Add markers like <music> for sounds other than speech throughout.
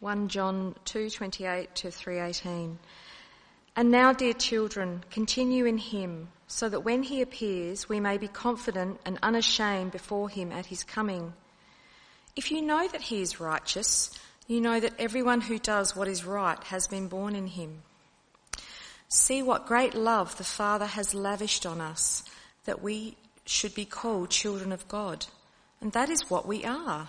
1 John 2:28 to 3:18. And now, dear children, continue in him, so that when he appears, we may be confident and unashamed before him at his coming. If you know that he is righteous, you know that everyone who does what is right has been born in him. See what great love the Father has lavished on us, that we should be called children of God. And that is what we are.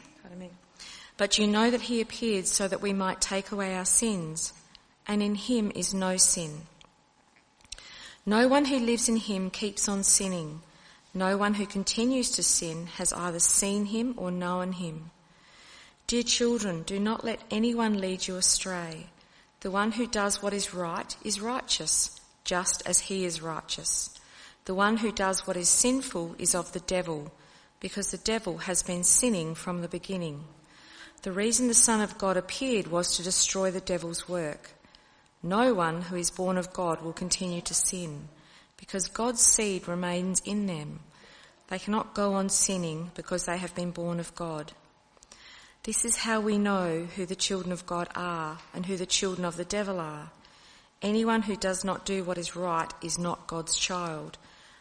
But you know that he appeared so that we might take away our sins, and in him is no sin. No one who lives in him keeps on sinning. No one who continues to sin has either seen him or known him. Dear children, do not let anyone lead you astray. The one who does what is right is righteous, just as he is righteous. The one who does what is sinful is of the devil, because the devil has been sinning from the beginning. The reason the Son of God appeared was to destroy the devil's work. No one who is born of God will continue to sin, because God's seed remains in them. They cannot go on sinning because they have been born of God. This is how we know who the children of God are and who the children of the devil are. Anyone who does not do what is right is not God's child,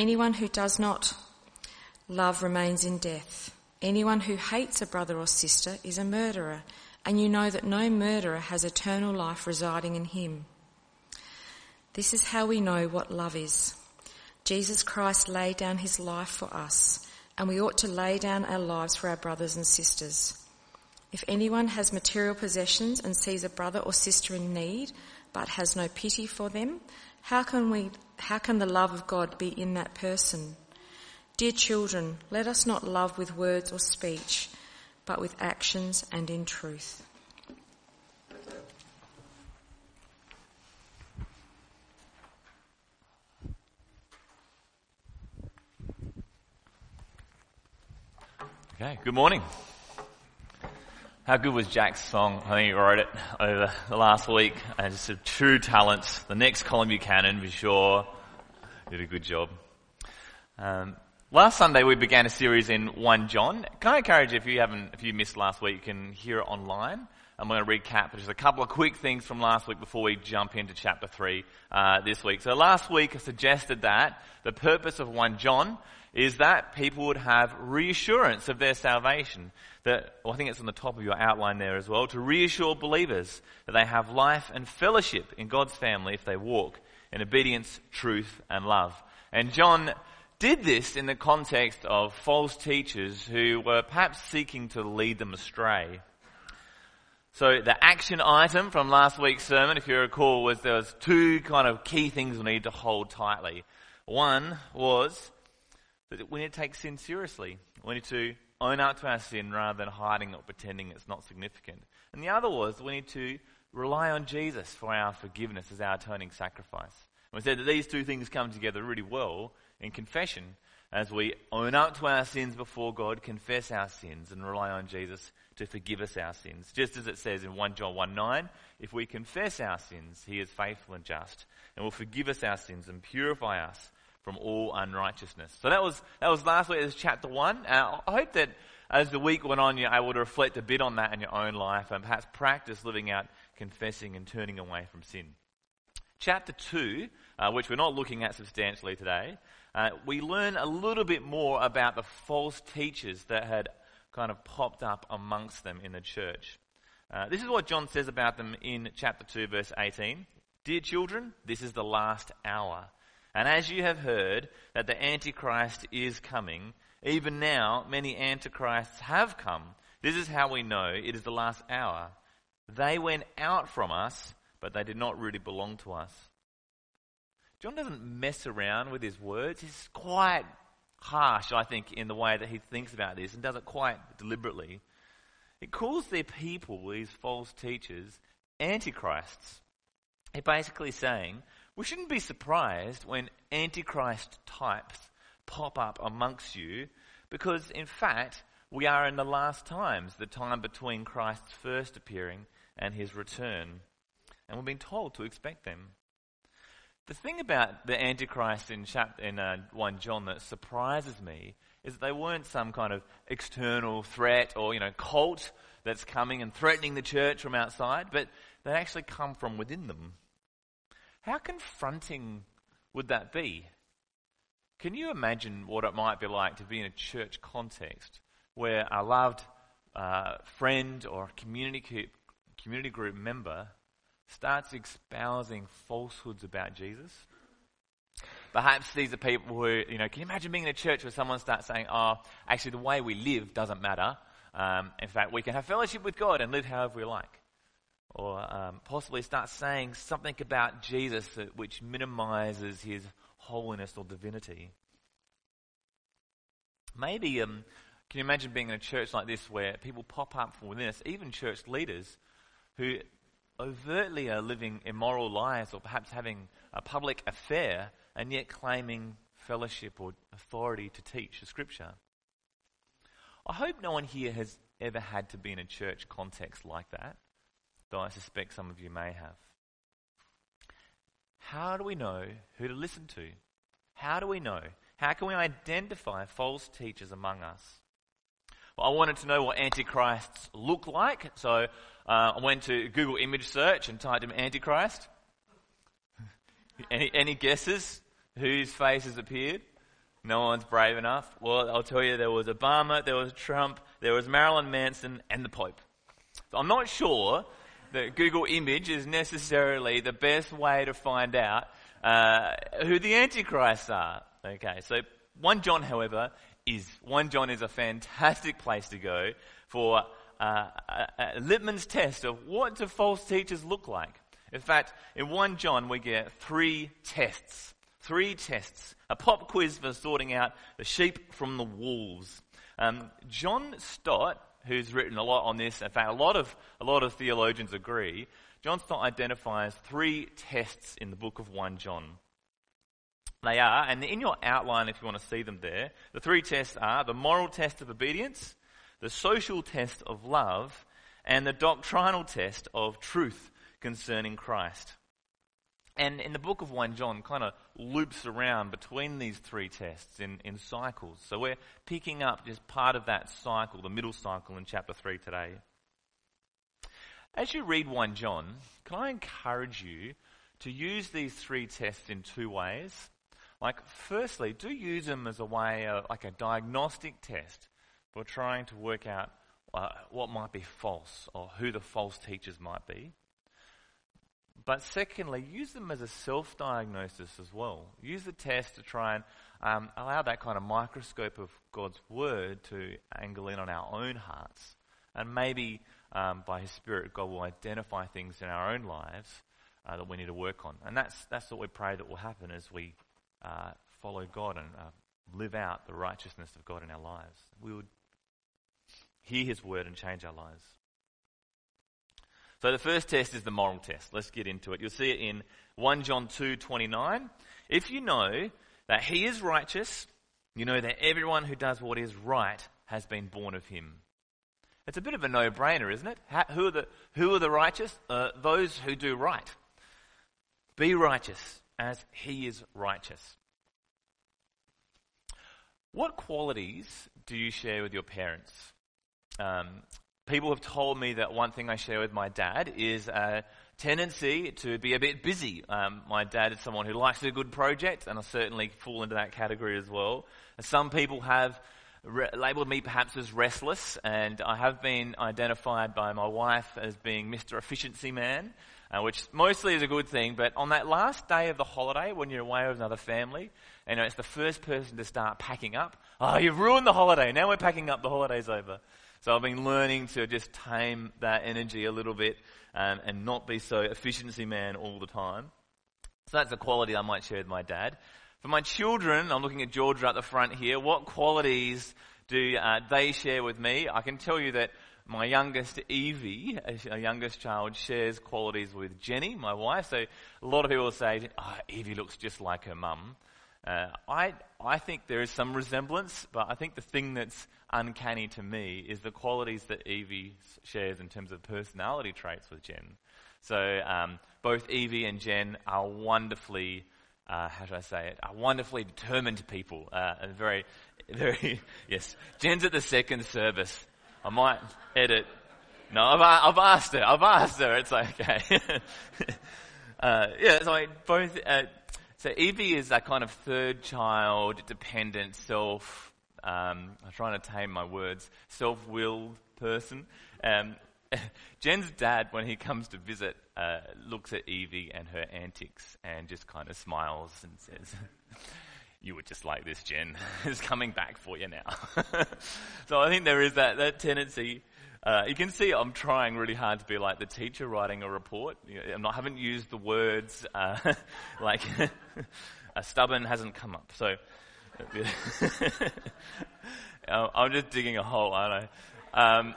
Anyone who does not love remains in death. Anyone who hates a brother or sister is a murderer and you know that no murderer has eternal life residing in him. This is how we know what love is. Jesus Christ laid down his life for us, and we ought to lay down our lives for our brothers and sisters. If anyone has material possessions and sees a brother or sister in need, but has no pity for them, how can we, how can the love of God be in that person? Dear children, let us not love with words or speech, but with actions and in truth. Okay, good morning. How good was Jack's song? I think he wrote it over the last week. And just a true talent. The next Colin Buchanan, be sure. Did a good job. Um, Last Sunday we began a series in 1 John. Can I encourage you, if you haven't, if you missed last week, you can hear it online. I'm going to recap just a couple of quick things from last week before we jump into chapter 3 uh, this week. So last week I suggested that the purpose of 1 John is that people would have reassurance of their salvation. That, well, I think it's on the top of your outline there as well, to reassure believers that they have life and fellowship in God's family if they walk in obedience, truth, and love. And John did this in the context of false teachers who were perhaps seeking to lead them astray. So the action item from last week's sermon, if you recall, was there was two kind of key things we need to hold tightly. One was that we need to take sin seriously. We need to own up to our sin rather than hiding or pretending it's not significant. And the other was we need to rely on Jesus for our forgiveness as our atoning sacrifice. And we said that these two things come together really well in confession as we own up to our sins before God, confess our sins, and rely on Jesus to forgive us our sins. Just as it says in 1 John 1 9, if we confess our sins, he is faithful and just, and will forgive us our sins and purify us from all unrighteousness. So that was, that was last week, it was chapter 1. Uh, I hope that as the week went on, you're able to reflect a bit on that in your own life and perhaps practice living out confessing and turning away from sin. Chapter 2, uh, which we're not looking at substantially today, uh, we learn a little bit more about the false teachers that had kind of popped up amongst them in the church. Uh, this is what John says about them in chapter 2, verse 18. Dear children, this is the last hour. And as you have heard that the Antichrist is coming, even now many Antichrists have come. This is how we know it is the last hour. They went out from us, but they did not really belong to us. John doesn't mess around with his words. He's quite harsh, I think, in the way that he thinks about this and does it quite deliberately. It calls their people, these false teachers, antichrists. He's basically saying we shouldn't be surprised when antichrist types pop up amongst you because, in fact, we are in the last times, the time between Christ's first appearing and his return. And we've been told to expect them. The thing about the Antichrist in, chapter, in uh, 1 John that surprises me is that they weren't some kind of external threat or, you know, cult that's coming and threatening the church from outside, but they actually come from within them. How confronting would that be? Can you imagine what it might be like to be in a church context where a loved uh, friend or community, community group member starts espousing falsehoods about Jesus? Perhaps these are people who, you know, can you imagine being in a church where someone starts saying, oh, actually the way we live doesn't matter. Um, in fact, we can have fellowship with God and live however we like. Um, possibly start saying something about Jesus that, which minimizes his holiness or divinity. Maybe, um, can you imagine being in a church like this where people pop up from within us, even church leaders, who overtly are living immoral lives or perhaps having a public affair and yet claiming fellowship or authority to teach the scripture? I hope no one here has ever had to be in a church context like that, though I suspect some of you may have. How do we know who to listen to? How do we know? How can we identify false teachers among us? Well, I wanted to know what antichrists look like, so uh, I went to Google image search and typed in antichrist. <laughs> any, any guesses whose faces appeared? No one's brave enough. Well, I'll tell you, there was Obama, there was Trump, there was Marilyn Manson, and the Pope. So I'm not sure that Google image is necessarily the best way to find out uh, who the Antichrists are. Okay, so 1 John, however, is 1 John is a fantastic place to go for uh, a, a litmus test of what do false teachers look like. In fact, in 1 John, we get three tests Three tests. A pop quiz for sorting out the sheep from the wolves. Um, John Stott, who's written a lot on this, in fact, a lot of, a lot of theologians agree, John Stott identifies three tests in the book of 1 John. They are, and in your outline, if you want to see them there, the three tests are the moral test of obedience, the social test of love, and the doctrinal test of truth concerning Christ. And in the book of 1 John, kind of loops around between these three tests in, in cycles. So we're picking up just part of that cycle, the middle cycle in chapter 3 today. As you read 1 John, can I encourage you to use these three tests in two ways? Like, firstly, do use them as a way, uh, like a diagnostic test for trying to work out uh, what might be false or who the false teachers might be. But secondly, use them as a self diagnosis as well. Use the test to try and um, allow that kind of microscope of God's Word to angle in on our own hearts. And maybe um, by His Spirit, God will identify things in our own lives uh, that we need to work on. And that's, that's what we pray that will happen as we uh, follow God and uh, live out the righteousness of God in our lives. We would hear His Word and change our lives. So the first test is the moral test. Let's get into it. You'll see it in 1 John 2:29. If you know that he is righteous, you know that everyone who does what is right has been born of him. It's a bit of a no-brainer, isn't it? How, who, are the, who are the righteous? Uh, those who do right. Be righteous as he is righteous. What qualities do you share with your parents? Um, people have told me that one thing I share with my dad is a tendency to be a bit busy. Um, my dad is someone who likes a good project, and I certainly fall into that category as well. Some people have re- labeled me perhaps as restless, and I have been identified by my wife as being Mr. Efficiency Man, uh, which mostly is a good thing. But on that last day of the holiday, when you're away with another family, and it's the first person to start packing up, oh, you've ruined the holiday. Now we're packing up. The holiday's over. So I've been learning to just tame that energy a little bit um, and not be so efficiency man all the time. So that's a quality I might share with my dad. For my children, I'm looking at Georgia at the front here. What qualities do uh, they share with me? I can tell you that my youngest Evie, our youngest child, shares qualities with Jenny, my wife. So a lot of people say, oh, Evie looks just like her mum. Uh, I, I think there is some resemblance, but I think the thing that's uncanny to me is the qualities that Evie shares in terms of personality traits with Jen. So um, both Evie and Jen are wonderfully uh, how should I say it, are wonderfully determined people. Uh, and very, very, <laughs> yes. Jen's at the second service. I might edit. No, I've, I've asked her. I've asked her. It's okay. <laughs> uh, yeah, so I, both, uh, so Evie is that kind of third child, dependent, self, um, I'm trying to tame my words, self-willed person. Um, <laughs> Jen's dad, when he comes to visit, uh, looks at Evie and her antics and just kind of smiles and says, <laughs> You were just like this, Jen. <laughs> it's coming back for you now. so I think there is that, that tendency. Uh, you can see I'm trying really hard to be like the teacher writing a report. I'm not, I haven't used the words uh, <laughs> like <laughs> a stubborn hasn't come up. So <laughs> I'm just digging a hole, aren't I? Um,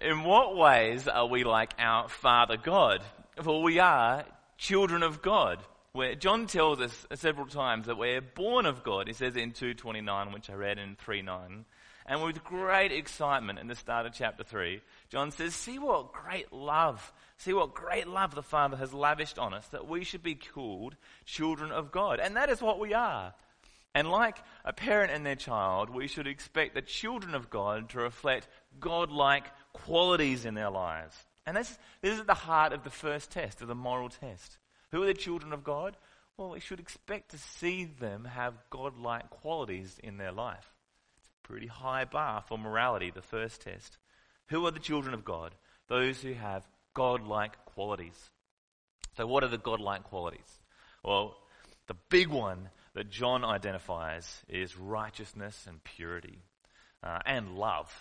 in what ways are we like our Father God? Well, we are children of God. Where John tells us several times that we're born of God. He says in 2.29, which I read in 3.9. And with great excitement in the start of chapter 3, John says, see what great love, see what great love the Father has lavished on us, that we should be called children of God. And that is what we are. And like a parent and their child, we should expect the children of God to reflect God-like qualities in their lives. And this, this is at the heart of the first test, of the moral test. Who are the children of God? Well, we should expect to see them have God-like qualities in their life. Pretty high bar for morality, the first test. Who are the children of God? Those who have God-like qualities. So what are the God-like qualities? Well, the big one that John identifies is righteousness and purity uh, and love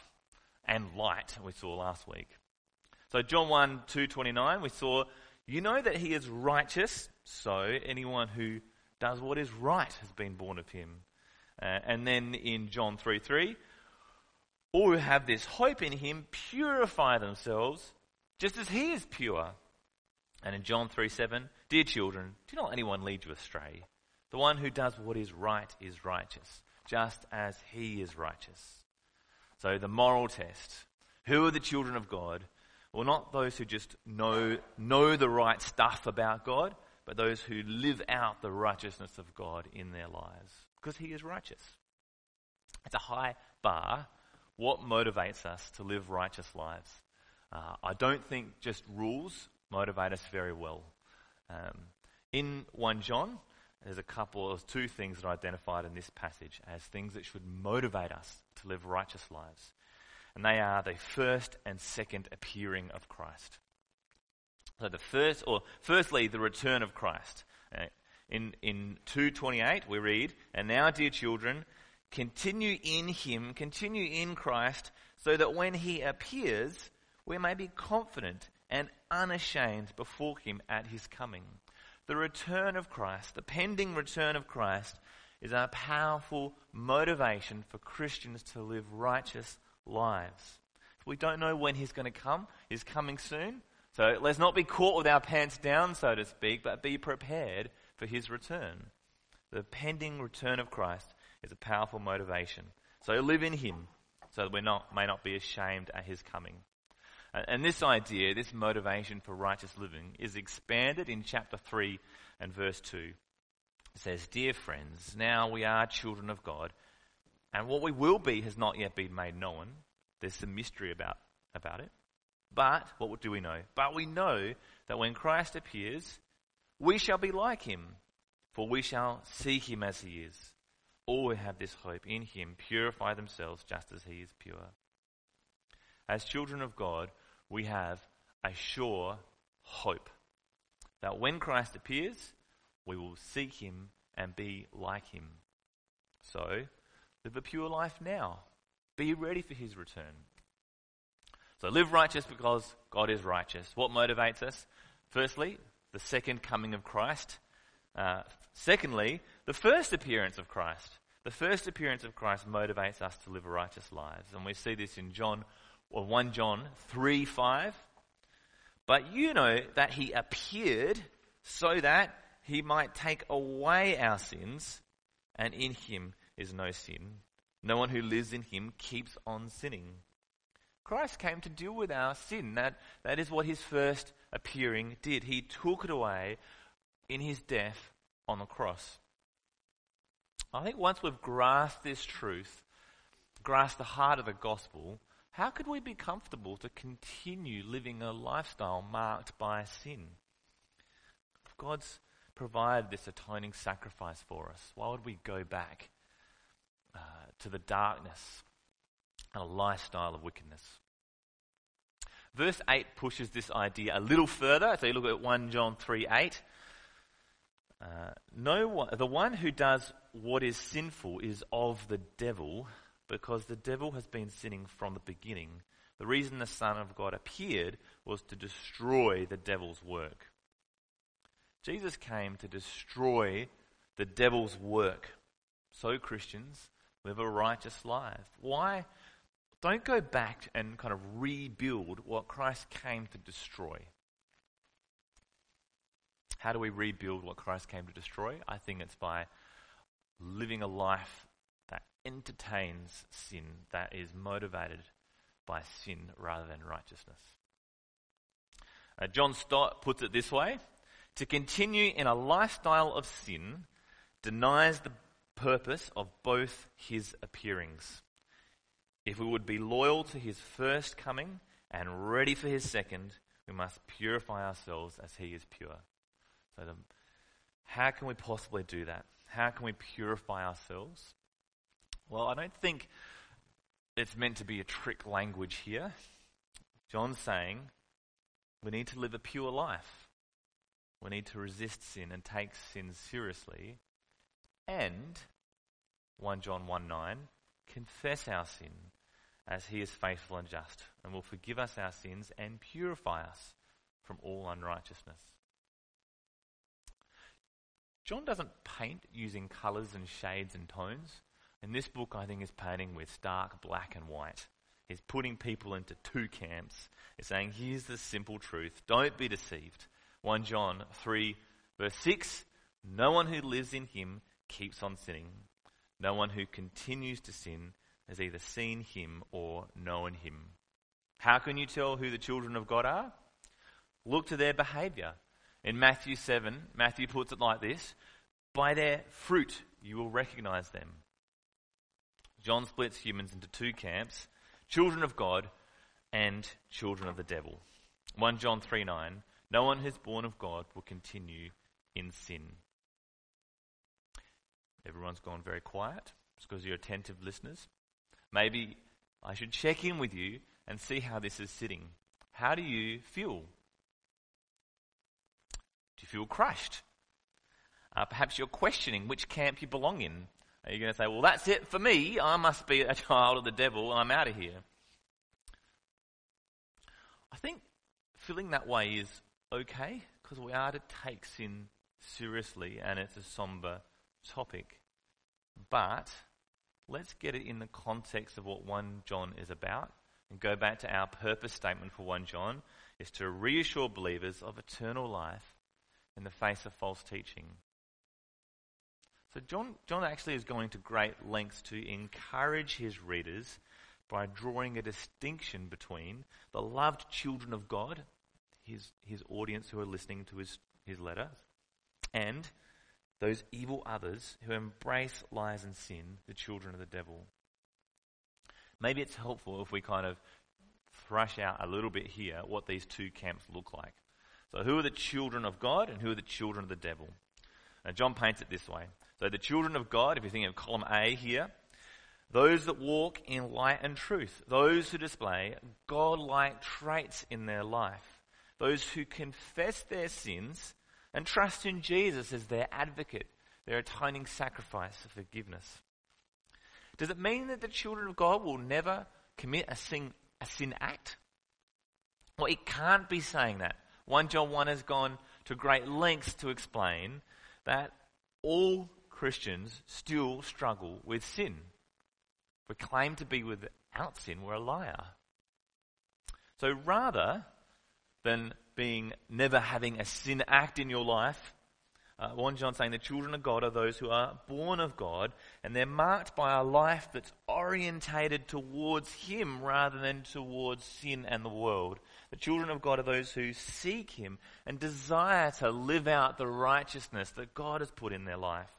and light we saw last week. So John 1, 229, we saw, you know that he is righteous, so anyone who does what is right has been born of him. Uh, and then in John 3, 3, all who have this hope in him purify themselves just as he is pure. And in John 3, 7, dear children, do not anyone lead you astray. The one who does what is right is righteous, just as he is righteous. So the moral test. Who are the children of God? Well, not those who just know, know the right stuff about God, but those who live out the righteousness of God in their lives. Because he is righteous. It's a high bar. What motivates us to live righteous lives? Uh, I don't think just rules motivate us very well. Um, in 1 John, there's a couple, of two things that are identified in this passage as things that should motivate us to live righteous lives. And they are the first and second appearing of Christ. So the first, or firstly, the return of Christ. Uh, in, in 2.28 we read, And now, dear children, continue in him, continue in Christ, so that when he appears, we may be confident and unashamed before him at his coming the return of Christ, the pending return of Christ, is a powerful motivation for Christians to live righteous lives. We don't know when He's going to come. He's coming soon. So let's not be caught with our pants down, so to speak, but be prepared for His return. The pending return of Christ is a powerful motivation. So live in Him so that we not, may not be ashamed at His coming. And this idea, this motivation for righteous living, is expanded in chapter 3 and verse 2. It says, Dear friends, now we are children of God, and what we will be has not yet been made known. There's some mystery about, about it. But, what do we know? But we know that when Christ appears, we shall be like him, for we shall see him as he is. all who have this hope in him purify themselves just as he is pure. As children of God, we have a sure hope that when Christ appears, we will seek him and be like him. So, live a pure life now. Be ready for his return. So, live righteous because God is righteous. What motivates us? Firstly, the second coming of Christ. Uh, secondly, the first appearance of Christ. The first appearance of Christ motivates us to live righteous lives. And we see this in John, or 1 John 3 5. But you know that he appeared so that he might take away our sins, and in him is no sin. No one who lives in him keeps on sinning. Christ came to deal with our sin. That, that is what his first appearing did. He took it away in his death on the cross. I think once we've grasped this truth, grasped the heart of the gospel, how could we be comfortable to continue living a lifestyle marked by sin? If God's provided this atoning sacrifice for us, why would we go back uh, to the darkness and a lifestyle of wickedness? Verse 8 pushes this idea a little further. So you look at 1 John 3 8. Uh, no one, the one who does what is sinful is of the devil, because the devil has been sinning from the beginning. The reason the Son of God appeared was to destroy the devil's work. Jesus came to destroy the devil's work. So, Christians, live a righteous life. Why? Don't go back and kind of rebuild what Christ came to destroy. How do we rebuild what Christ came to destroy? I think it's by living a life that entertains sin, that is motivated by sin rather than righteousness. Uh, John Stott puts it this way To continue in a lifestyle of sin denies the purpose of both his appearings. If we would be loyal to his first coming and ready for his second, we must purify ourselves as he is pure. So, the, how can we possibly do that? How can we purify ourselves? Well, I don't think it's meant to be a trick language here. John's saying we need to live a pure life. We need to resist sin and take sin seriously. And 1 John 1 9, confess our sin as he is faithful and just and will forgive us our sins and purify us from all unrighteousness. John doesn't paint using colours and shades and tones. In this book, I think, is painting with stark black and white. He's putting people into two camps. He's saying, here's the simple truth. Don't be deceived. 1 John 3, verse 6 No one who lives in him keeps on sinning. No one who continues to sin has either seen him or known him. How can you tell who the children of God are? Look to their behavior. In Matthew 7, Matthew puts it like this By their fruit you will recognize them. John splits humans into two camps children of God and children of the devil. 1 John 3 9 No one who's born of God will continue in sin. Everyone's gone very quiet. It's because you're attentive listeners. Maybe I should check in with you and see how this is sitting. How do you feel do you feel crushed? Uh, perhaps you're questioning which camp you belong in. Are you going to say, well, that's it for me. I must be a <laughs> child of the devil. And I'm out of here. I think feeling that way is okay because we are to take sin seriously and it's a somber topic. But let's get it in the context of what 1 John is about and go back to our purpose statement for 1 John is to reassure believers of eternal life in the face of false teaching. So John, John actually is going to great lengths to encourage his readers by drawing a distinction between the loved children of God, his, his audience who are listening to his, his letter, and those evil others who embrace lies and sin, the children of the devil. Maybe it's helpful if we kind of thrash out a little bit here what these two camps look like. So, who are the children of God and who are the children of the devil? And John paints it this way. So the children of God, if you think of column A here, those that walk in light and truth, those who display God-like traits in their life, those who confess their sins and trust in Jesus as their advocate, their atoning sacrifice of forgiveness. Does it mean that the children of God will never commit a sin, a sin act? Well, it can't be saying that. 1 John 1 has gone to great lengths to explain that all Christians still struggle with sin. We claim to be without sin, we're a liar. So rather than being never having a sin act in your life, uh, 1 John saying the children of God are those who are born of God and they're marked by a life that's orientated towards Him rather than towards sin and the world. The children of God are those who seek Him and desire to live out the righteousness that God has put in their life.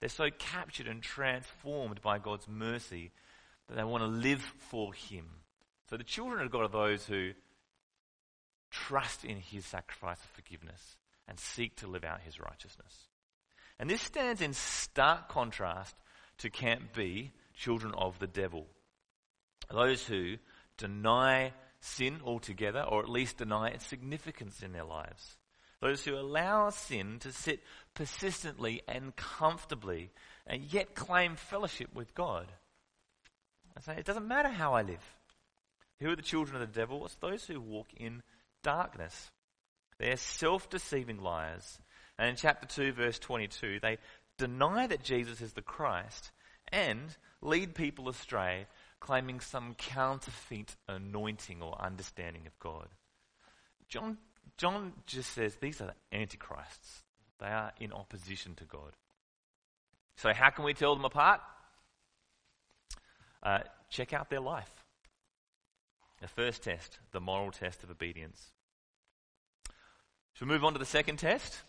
They're so captured and transformed by God's mercy that they want to live for Him. So the children of God are those who trust in His sacrifice of forgiveness and seek to live out his righteousness. And this stands in stark contrast to Camp B, children of the devil. Those who deny sin altogether, or at least deny its significance in their lives. Those who allow sin to sit persistently and comfortably, and yet claim fellowship with God. I say, it doesn't matter how I live. Who are the children of the devil? It's those who walk in darkness. They're self deceiving liars. And in chapter 2, verse 22, they deny that Jesus is the Christ and lead people astray, claiming some counterfeit anointing or understanding of God. John, John just says these are antichrists. They are in opposition to God. So, how can we tell them apart? Uh, check out their life. The first test, the moral test of obedience. Should we move on to the second test?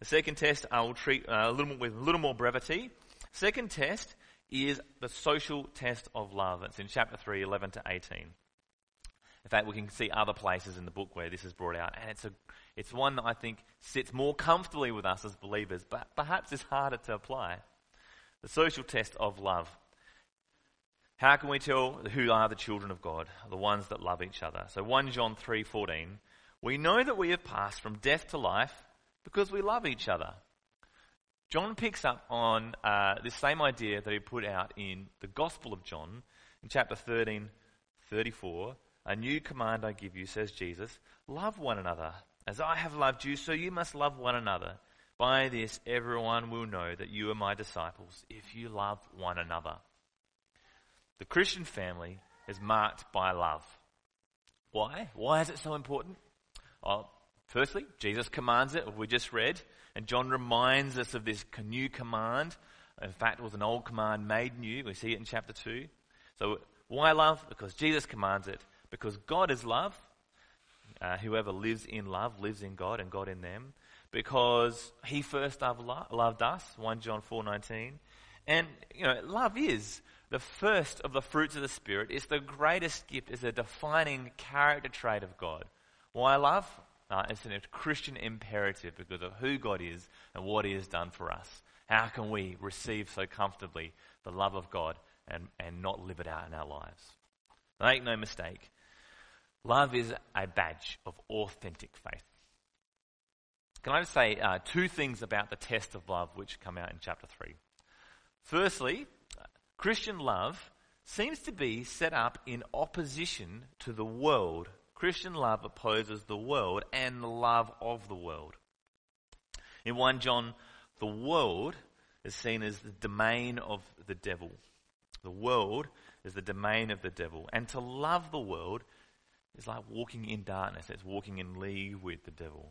The second test I will treat uh, a little more, with a little more brevity. Second test is the social test of love. It's in chapter 3, 11 to 18. In fact, we can see other places in the book where this is brought out, and it's, a, it's one that I think sits more comfortably with us as believers, but perhaps is harder to apply. The social test of love. How can we tell who are the children of God, the ones that love each other? So 1 John 3:14 we know that we have passed from death to life because we love each other. John picks up on uh, this same idea that he put out in the Gospel of John in chapter 13, 34. A new command I give you, says Jesus, love one another. As I have loved you, so you must love one another. By this, everyone will know that you are my disciples if you love one another. The Christian family is marked by love. Why? Why is it so important? Well, firstly, Jesus commands it, we just read, and John reminds us of this new command. In fact, it was an old command made new. We see it in chapter 2. So, why love? Because Jesus commands it. Because God is love. Uh, whoever lives in love lives in God and God in them. Because He first loved us, 1 John 4:19. And you know, love is the first of the fruits of the Spirit. is the greatest gift. is a defining character trait of God. Why love? Uh, it's a Christian imperative because of who God is and what He has done for us. How can we receive so comfortably the love of God and, and not live it out in our lives? Make no mistake, love is a badge of authentic faith. Can I just say uh, two things about the test of love which come out in chapter 3? Firstly, Christian love seems to be set up in opposition to the world Christian love opposes the world and the love of the world. In 1 John, the world is seen as the domain of the devil. The world is the domain of the devil. And to love the world is like walking in darkness, it's walking in league with the devil.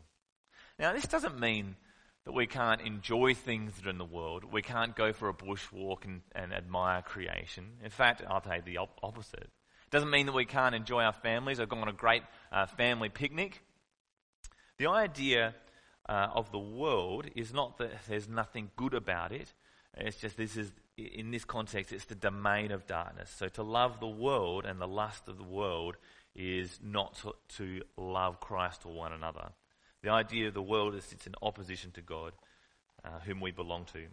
Now, this doesn't mean that we can't enjoy things that are in the world. We can't go for a bushwalk and, and admire creation. In fact, I'll you the op- opposite. Doesn't mean that we can't enjoy our families or go on a great uh, family picnic. The idea uh, of the world is not that there's nothing good about it. It's just this is, in this context, it's the domain of darkness. So to love the world and the lust of the world is not to, to love Christ or one another. The idea of the world is it's in opposition to God. uh, whom we belong to.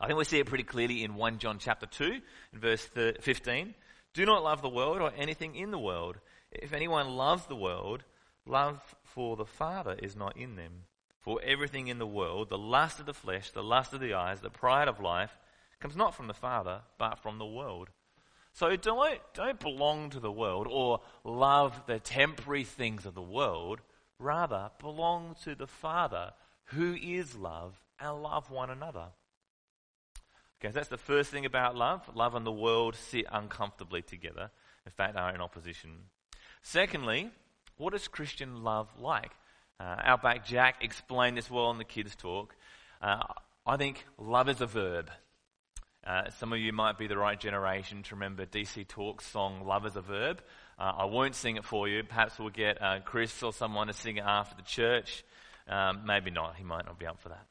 I think we see it pretty clearly in 1 John chapter 2, in verse 15. Do not love the world or anything in the world. If anyone loves the world, love for the Father is not in them. For everything in the world, the lust of the flesh, the lust of the eyes, the pride of life, comes not from the Father, but from the world. So don't, don't belong to the world or love the temporary things of the world. Rather, belong to the Father who is love and love one another. Okay, so that's the first thing about love. Love and the world sit uncomfortably together. In fact, are in opposition. Secondly, what is Christian love like? Uh, Outback Jack explained this well in the kids' talk. Uh, I think love is a verb. Uh, some of you might be the right generation to remember DC Talk's song Love is a Verb. Uh, I won't sing it for you. Perhaps we'll get uh, Chris or someone to sing it after the church. Um, maybe not. He might not be up for that.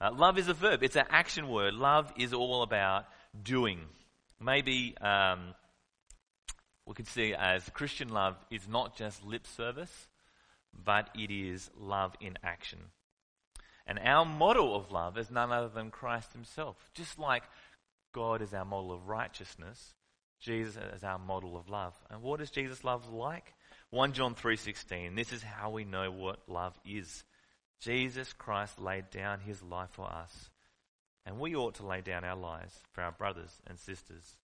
Uh, love is a verb. It's an action word. Love is all about doing. Maybe um, we could see as Christian love is not just lip service, but it is love in action. And our model of love is none other than Christ himself. Just like God is our model of righteousness, Jesus is our model of love. And what is Jesus' love like? 1 John 3:16. This is how we know what love is. Jesus Christ laid down his life for us, and we ought to lay down our lives for our brothers and sisters.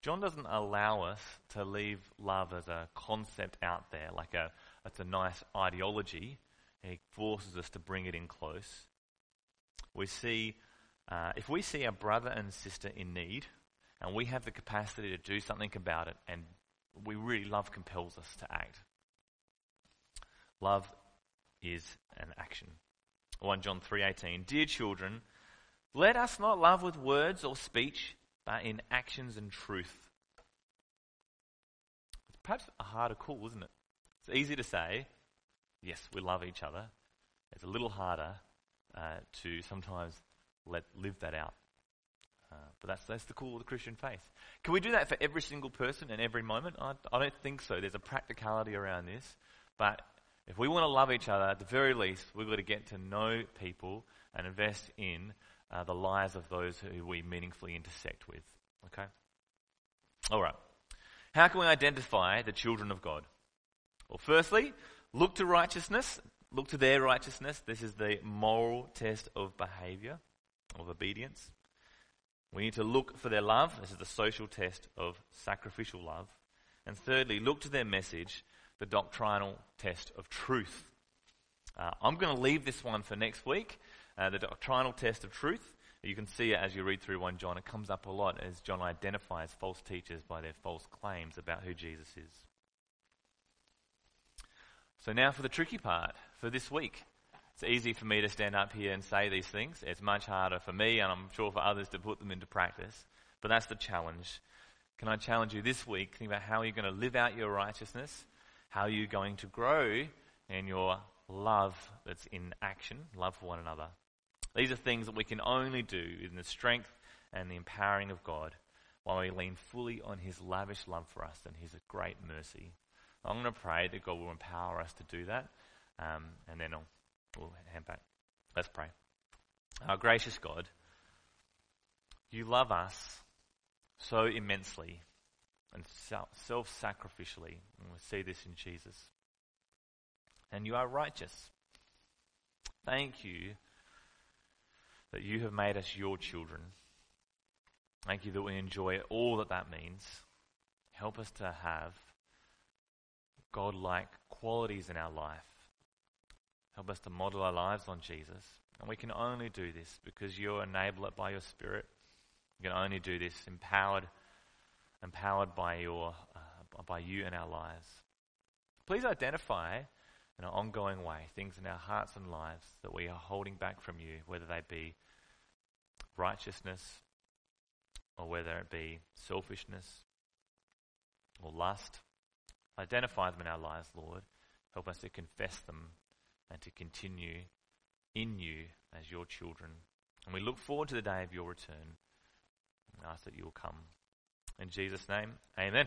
John doesn't allow us to leave love as a concept out there, like a it's a nice ideology. He forces us to bring it in close. We see, uh, if we see a brother and sister in need, and we have the capacity to do something about it, and we really love compels us to act. Love is an action. 1 John 3:18 Dear children, let us not love with words or speech, but in actions and truth. It's perhaps a harder call, isn't it? It's easy to say, yes, we love each other. It's a little harder uh, to sometimes let live that out. Uh, but that's, that's the call of the Christian faith. Can we do that for every single person in every moment? I, I don't think so. There's a practicality around this. But if we want to love each other, at the very least, we've got to get to know people and invest in uh, the lives of those who we meaningfully intersect with. Okay? All right. How can we identify the children of God? Well, firstly, look to righteousness. Look to their righteousness. This is the moral test of behavior, of obedience. We need to look for their love. This is the social test of sacrificial love. And thirdly, look to their message the doctrinal test of truth. Uh, I'm going to leave this one for next week, uh, the doctrinal test of truth. You can see it as you read through 1 John. It comes up a lot as John identifies false teachers by their false claims about who Jesus is. So now for the tricky part for this week. It's easy for me to stand up here and say these things. It's much harder for me, and I'm sure for others, to put them into practice. But that's the challenge. Can I challenge you this week? Think about how you're going to live out your righteousness how are you going to grow in your love that's in action, love for one another? These are things that we can only do in the strength and the empowering of God while we lean fully on His lavish love for us and His great mercy. I'm going to pray that God will empower us to do that, um, and then I'll, we'll hand back. Let's pray. Our gracious God, you love us so immensely and self sacrificially. And we see this in Jesus. And you are righteous. Thank you that you have made us your children. Thank you that we enjoy all that that means. Help us to have God-like qualities in our life. Help us to model our lives on Jesus. And we can only do this because you enable it by your Spirit. We can only do this empowered empowered by, your, uh, by you in our lives. Please identify in an ongoing way things in our hearts and lives that we are holding back from you, whether they be righteousness or whether it be selfishness or lust. Identify them in our lives, Lord. Help us to confess them and to continue in you as your children. And we look forward to the day of your return and ask that you will come. In Jesus' name, amen.